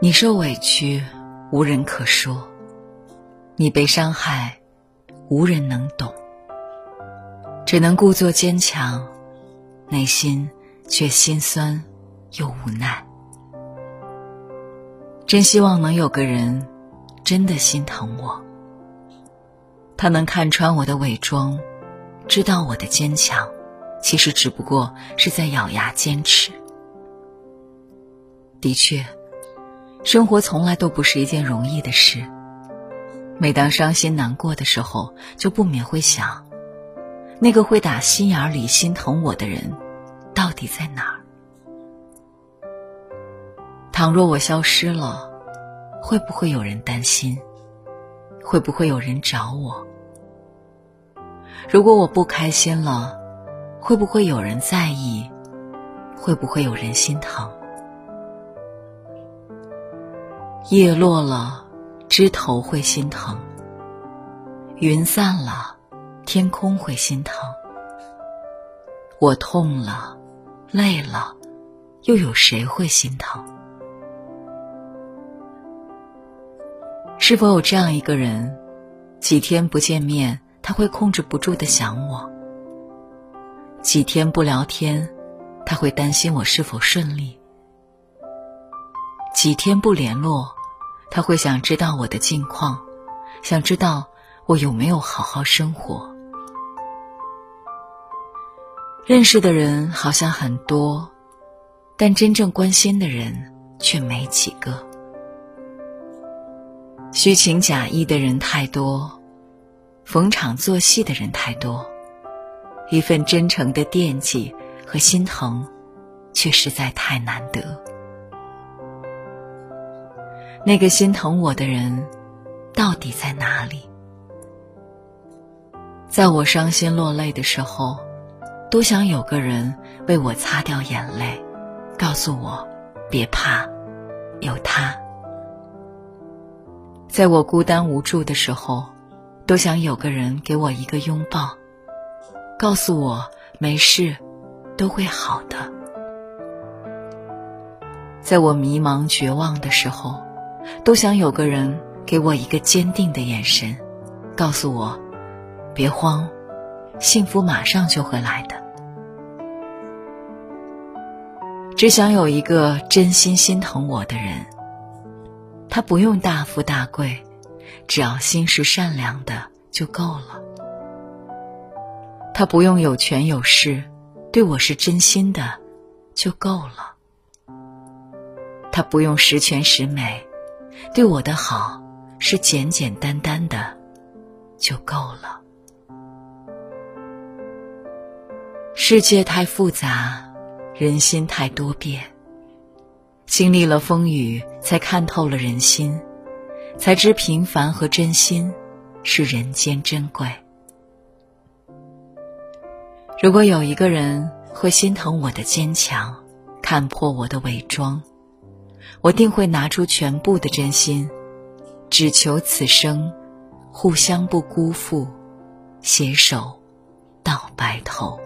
你受委屈，无人可说；你被伤害，无人能懂。只能故作坚强，内心却心酸又无奈。真希望能有个人真的心疼我，他能看穿我的伪装，知道我的坚强，其实只不过是在咬牙坚持。的确。生活从来都不是一件容易的事。每当伤心难过的时候，就不免会想，那个会打心眼里心疼我的人，到底在哪儿？倘若我消失了，会不会有人担心？会不会有人找我？如果我不开心了，会不会有人在意？会不会有人心疼？叶落了，枝头会心疼；云散了，天空会心疼。我痛了，累了，又有谁会心疼？是否有这样一个人，几天不见面，他会控制不住的想我；几天不聊天，他会担心我是否顺利；几天不联络。他会想知道我的近况，想知道我有没有好好生活。认识的人好像很多，但真正关心的人却没几个。虚情假意的人太多，逢场作戏的人太多，一份真诚的惦记和心疼，却实在太难得。那个心疼我的人，到底在哪里？在我伤心落泪的时候，多想有个人为我擦掉眼泪，告诉我别怕，有他。在我孤单无助的时候，多想有个人给我一个拥抱，告诉我没事，都会好的。在我迷茫绝望的时候。都想有个人给我一个坚定的眼神，告诉我别慌，幸福马上就会来的。只想有一个真心心疼我的人，他不用大富大贵，只要心是善良的就够了。他不用有权有势，对我是真心的就够了。他不用十全十美。对我的好是简简单单的就够了。世界太复杂，人心太多变。经历了风雨，才看透了人心，才知平凡和真心是人间珍贵。如果有一个人会心疼我的坚强，看破我的伪装。我定会拿出全部的真心，只求此生互相不辜负，携手到白头。